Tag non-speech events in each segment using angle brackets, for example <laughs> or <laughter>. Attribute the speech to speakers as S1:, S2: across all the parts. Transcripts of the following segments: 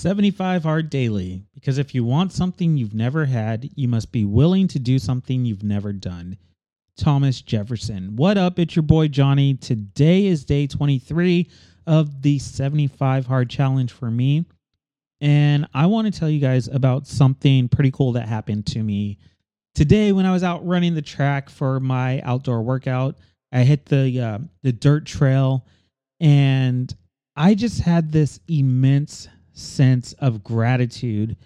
S1: 75 Hard Daily, because if you want something you've never had, you must be willing to do something you've never done. Thomas Jefferson. What up? It's your boy Johnny. Today is day 23 of the 75 Hard Challenge for me. And I want to tell you guys about something pretty cool that happened to me today when I was out running the track for my outdoor workout. I hit the uh, the dirt trail and I just had this immense sense of gratitude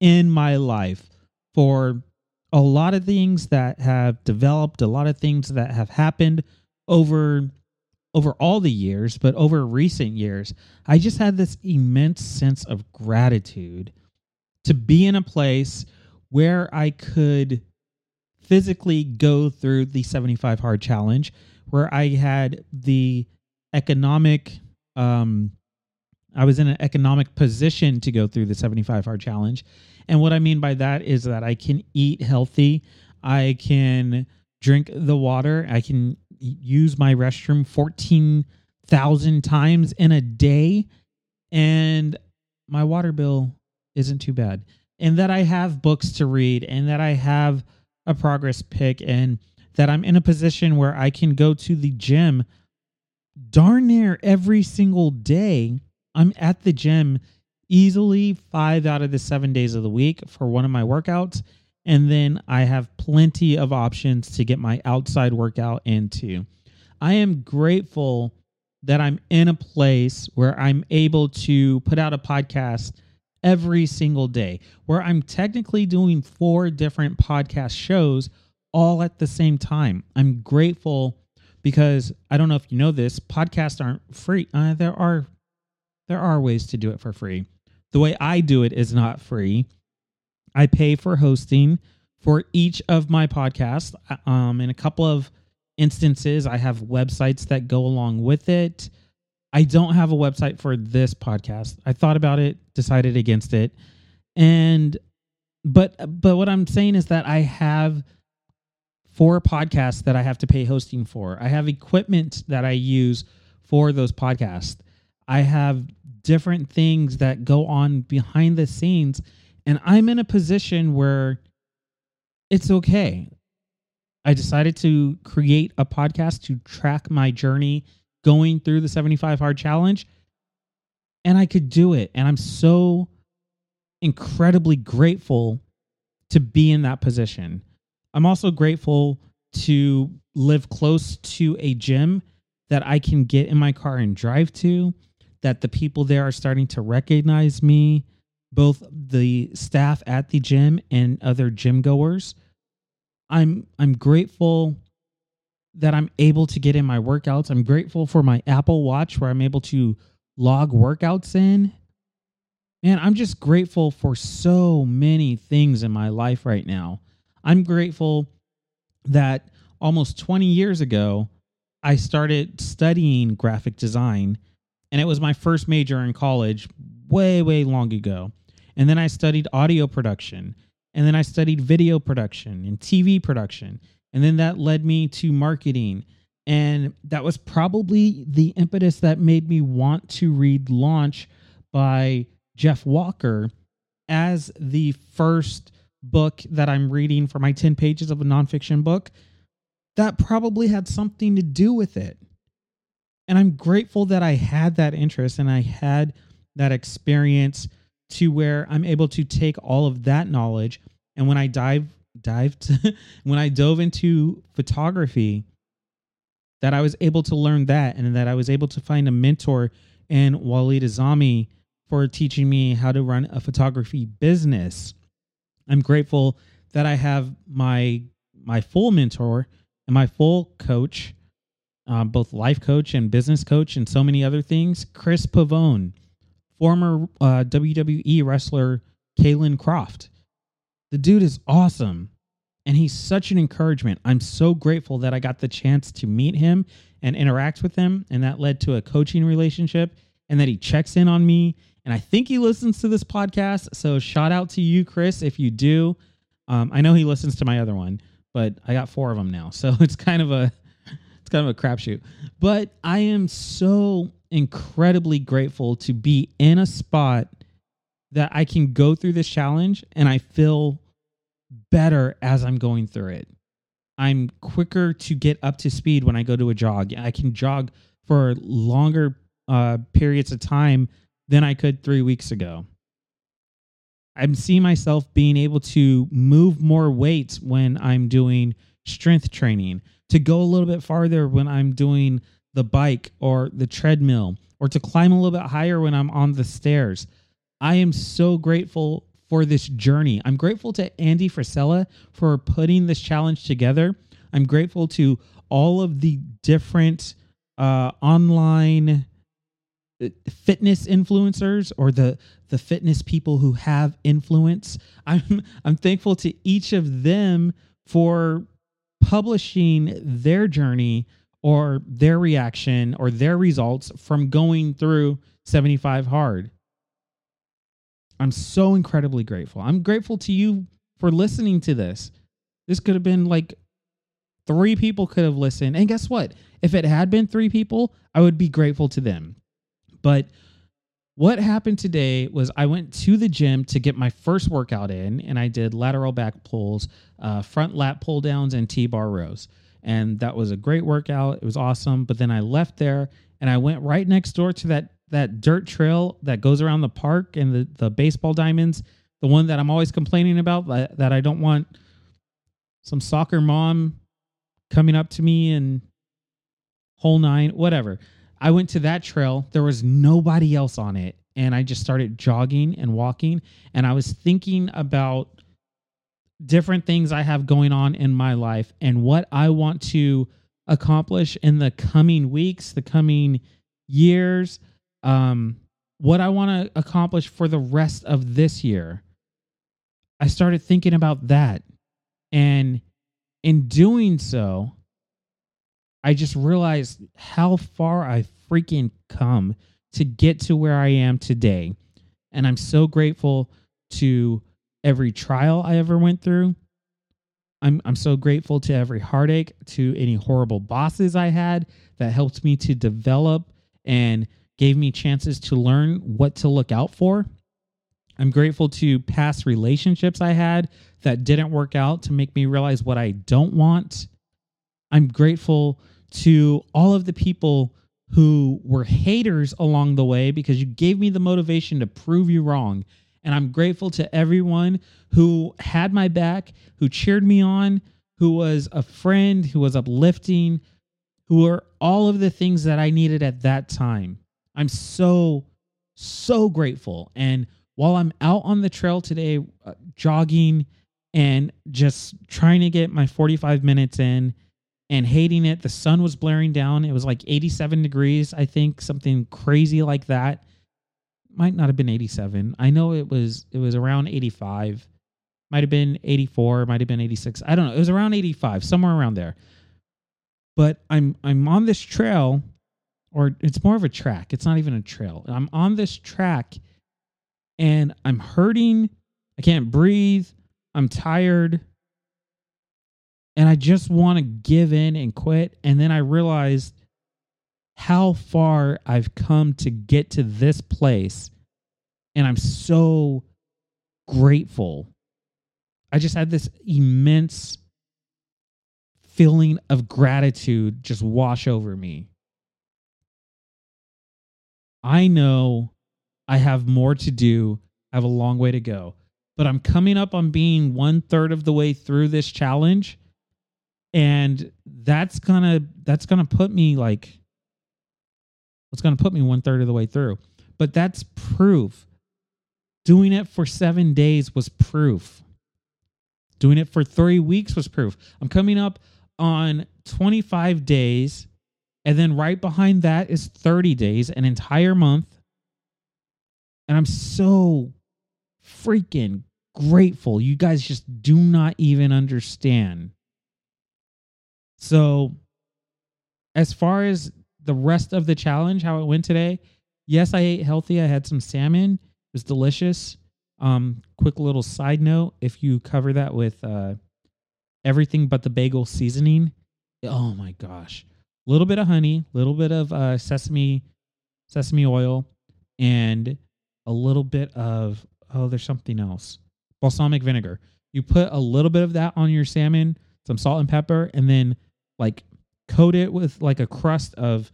S1: in my life for a lot of things that have developed, a lot of things that have happened over over all the years, but over recent years, I just had this immense sense of gratitude to be in a place where I could physically go through the 75 hard challenge, where I had the economic um I was in an economic position to go through the 75 hard challenge. And what I mean by that is that I can eat healthy, I can drink the water, I can use my restroom 14,000 times in a day, and my water bill isn't too bad. And that I have books to read, and that I have a progress pic, and that I'm in a position where I can go to the gym darn near every single day I'm at the gym easily five out of the seven days of the week for one of my workouts. And then I have plenty of options to get my outside workout into. I am grateful that I'm in a place where I'm able to put out a podcast every single day, where I'm technically doing four different podcast shows all at the same time. I'm grateful because I don't know if you know this, podcasts aren't free. Uh, there are there are ways to do it for free. The way I do it is not free. I pay for hosting for each of my podcasts. Um, in a couple of instances, I have websites that go along with it. I don't have a website for this podcast. I thought about it, decided against it. And but but what I'm saying is that I have four podcasts that I have to pay hosting for. I have equipment that I use for those podcasts. I have different things that go on behind the scenes. And I'm in a position where it's okay. I decided to create a podcast to track my journey going through the 75 hard challenge. And I could do it. And I'm so incredibly grateful to be in that position. I'm also grateful to live close to a gym that I can get in my car and drive to that the people there are starting to recognize me, both the staff at the gym and other gym goers. I'm I'm grateful that I'm able to get in my workouts. I'm grateful for my Apple Watch where I'm able to log workouts in. And I'm just grateful for so many things in my life right now. I'm grateful that almost 20 years ago, I started studying graphic design and it was my first major in college way way long ago. And then i studied audio production and then i studied video production and tv production and then that led me to marketing. And that was probably the impetus that made me want to read launch by jeff walker as the first book that i'm reading for my 10 pages of a nonfiction book. That probably had something to do with it and I'm grateful that I had that interest and I had that experience to where I'm able to take all of that knowledge and when I dive dived <laughs> when I dove into photography that I was able to learn that and that I was able to find a mentor in Walid Azami for teaching me how to run a photography business. I'm grateful that I have my my full mentor and my full coach um, both life coach and business coach, and so many other things. Chris Pavone, former uh, WWE wrestler Kalen Croft. The dude is awesome. And he's such an encouragement. I'm so grateful that I got the chance to meet him and interact with him. And that led to a coaching relationship and that he checks in on me. And I think he listens to this podcast. So shout out to you, Chris, if you do. Um, I know he listens to my other one, but I got four of them now. <laughs> So it's kind of a kind of a crapshoot. But I am so incredibly grateful to be in a spot that I can go through this challenge and I feel better as I'm going through it. I'm quicker to get up to speed when I go to a jog. I can jog for longer uh, periods of time than I could three weeks ago. I'm seeing myself being able to move more weights when I'm doing strength training, to go a little bit farther when I'm doing the bike or the treadmill, or to climb a little bit higher when I'm on the stairs. I am so grateful for this journey. I'm grateful to Andy Frisella for putting this challenge together. I'm grateful to all of the different uh, online uh, fitness influencers or the the fitness people who have influence. <laughs> I'm I'm thankful to each of them for publishing their journey or their reaction or their results from going through 75 hard. I'm so incredibly grateful. I'm grateful to you for listening to this. This could have been like three people could have listened. And guess what? If it had been three people, I would be grateful to them. But what happened today was I went to the gym to get my first workout in, and I did lateral back pulls, uh, front lat pull downs, and T bar rows. And that was a great workout. It was awesome. But then I left there and I went right next door to that that dirt trail that goes around the park and the, the baseball diamonds, the one that I'm always complaining about that, that I don't want some soccer mom coming up to me and whole nine, whatever. I went to that trail. There was nobody else on it. And I just started jogging and walking. And I was thinking about different things I have going on in my life and what I want to accomplish in the coming weeks, the coming years, um, what I want to accomplish for the rest of this year. I started thinking about that. And in doing so, I just realized how far I freaking come to get to where I am today. And I'm so grateful to every trial I ever went through. I'm I'm so grateful to every heartache, to any horrible bosses I had that helped me to develop and gave me chances to learn what to look out for. I'm grateful to past relationships I had that didn't work out to make me realize what I don't want. I'm grateful to all of the people who were haters along the way because you gave me the motivation to prove you wrong. And I'm grateful to everyone who had my back, who cheered me on, who was a friend, who was uplifting, who were all of the things that I needed at that time. I'm so, so grateful. And while I'm out on the trail today, uh, jogging and just trying to get my 45 minutes in and hating it, the sun was blaring down. It was like 87 degrees, I think, something crazy like that. Might not have been 87. I know it was it was around 85. Might have been 84, might have been 86. I don't know. It was around 85, somewhere around there. But I'm I'm on this trail or it's more of a track. It's not even a trail. I'm on this track and I'm hurting. I can't breathe. I'm tired. And I just want to give in and quit. And then I realized how far I've come to get to this place. And I'm so grateful. I just had this immense feeling of gratitude just wash over me. I know I have more to do. I have a long way to go, but I'm coming up on being one third of the way through this challenge. And that's gonna that's gonna put me like it's gonna put me one third of the way through. But that's proof. Doing it for seven days was proof. Doing it for three weeks was proof. I'm coming up on 25 days and then right behind that is 30 days, an entire month. And I'm so freaking grateful. You guys just do not even understand. So, as far as the rest of the challenge, how it went today, yes, I ate healthy. I had some salmon. It was delicious. Um, quick little side note if you cover that with uh, everything but the bagel seasoning, oh my gosh a little bit of honey, a little bit of uh, sesame sesame oil, and a little bit of oh, there's something else. Balsamic vinegar. You put a little bit of that on your salmon, some salt and pepper, and then like coat it with like a crust of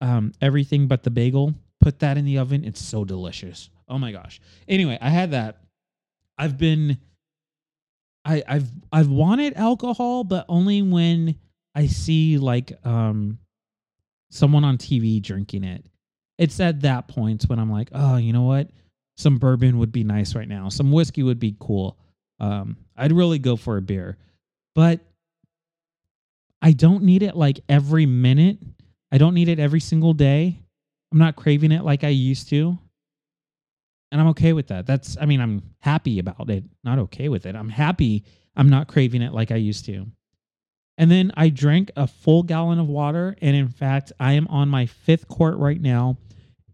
S1: um, everything but the bagel. Put that in the oven. It's so delicious. Oh my gosh. Anyway, I had that. I've been I, I've I've wanted alcohol, but only when I see like um someone on TV drinking it. It's at that point when I'm like, oh, you know what? Some bourbon would be nice right now. Some whiskey would be cool. Um, I'd really go for a beer. But I don't need it like every minute. I don't need it every single day. I'm not craving it like I used to. And I'm okay with that. That's, I mean, I'm happy about it, not okay with it. I'm happy I'm not craving it like I used to. And then I drank a full gallon of water. And in fact, I am on my fifth quart right now.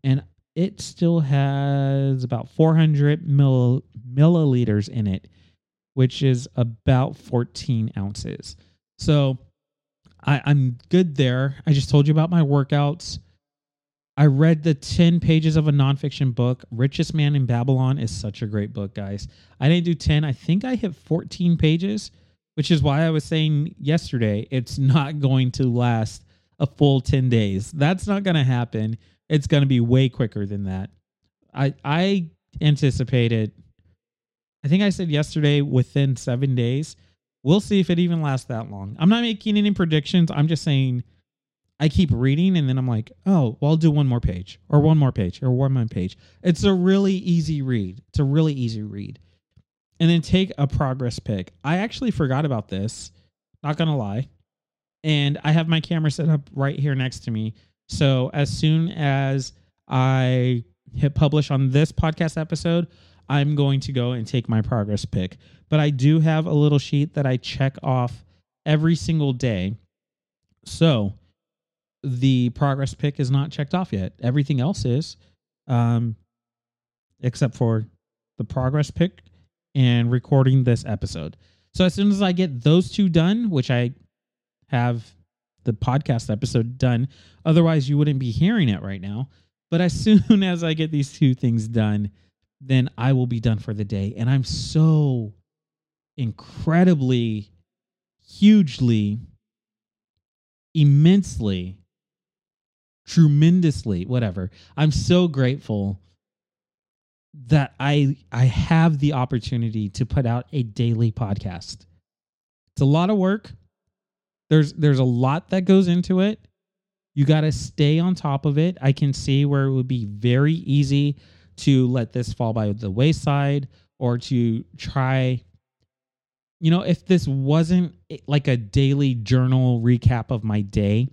S1: And it still has about 400 mill, milliliters in it, which is about 14 ounces. So I, I'm good there. I just told you about my workouts. I read the 10 pages of a nonfiction book. Richest Man in Babylon is such a great book, guys. I didn't do 10. I think I hit 14 pages, which is why I was saying yesterday it's not going to last a full 10 days. That's not going to happen. It's going to be way quicker than that. I I anticipated I think I said yesterday within 7 days. We'll see if it even lasts that long. I'm not making any predictions. I'm just saying I keep reading and then I'm like, oh, well, I'll do one more page or one more page or one more page. It's a really easy read. It's a really easy read. And then take a progress pic. I actually forgot about this, not to lie. And I have my camera set up right here next to me. So as soon as I hit publish on this podcast episode, I'm going to go and take my progress pic. But I do have a little sheet that I check off every single day. So, the progress pic is not checked off yet. Everything else is, um, except for the progress pic and recording this episode. So as soon as I get those two done, which I have the podcast episode done, otherwise you wouldn't be hearing it right now. But as <laughs> soon as I get these two things done, then I will be done for the day. And I'm so incredibly, hugely, immensely tremendously, whatever. I'm so grateful that I I have the opportunity to put out a daily podcast. It's a lot of work. There's there's a lot that goes into it. You got to stay on top of it. I can see where it would be very easy to let this fall by the wayside or to try you know, if this wasn't like a daily journal recap of my day,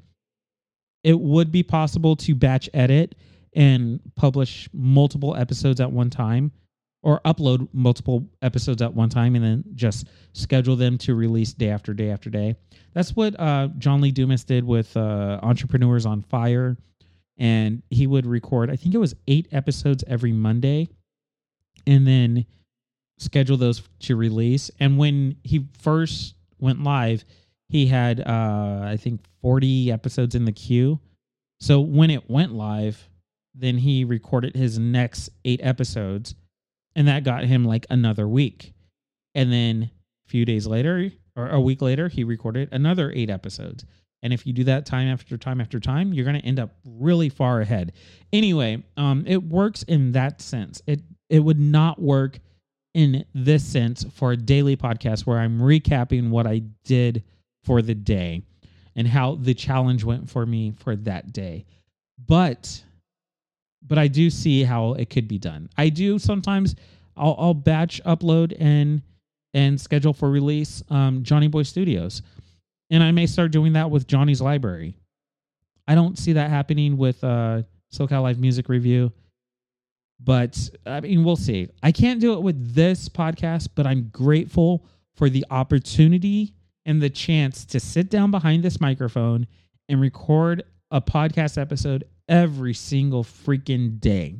S1: it would be possible to batch edit and publish multiple episodes at one time or upload multiple episodes at one time and then just schedule them to release day after day after day. That's what uh, John Lee Dumas did with uh, Entrepreneurs on Fire. And he would record, I think it was eight episodes every Monday, and then schedule those to release. And when he first went live, he had uh I think 40 episodes in the queue. So when it went live, then he recorded his next 8 episodes and that got him like another week. And then a few days later or a week later, he recorded another 8 episodes. And if you do that time after time after time, you're going to end up really far ahead. Anyway, um, it works in that sense. It it would not work in this sense for a daily podcast where I'm recapping what I did for the day and how the challenge went for me for that day. But but I do see how it could be done. I do sometimes I'll, I'll batch upload and and schedule for release um, Johnny Boy Studios, and I may start doing that with Johnny's Library. I don't see that happening with uh, SoCal Live Music Review, but I mean we'll see. I can't do it with this podcast, but I'm grateful for the opportunity and the chance to sit down behind this microphone and record a podcast episode every single freaking day.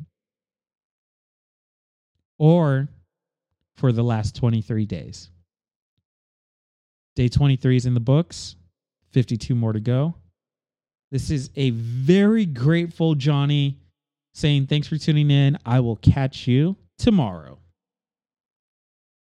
S1: Or for the last 23 days. Day 23 is in the books, 52 more to go. This is a very grateful Johnny saying, Thanks for tuning in. I will catch you tomorrow.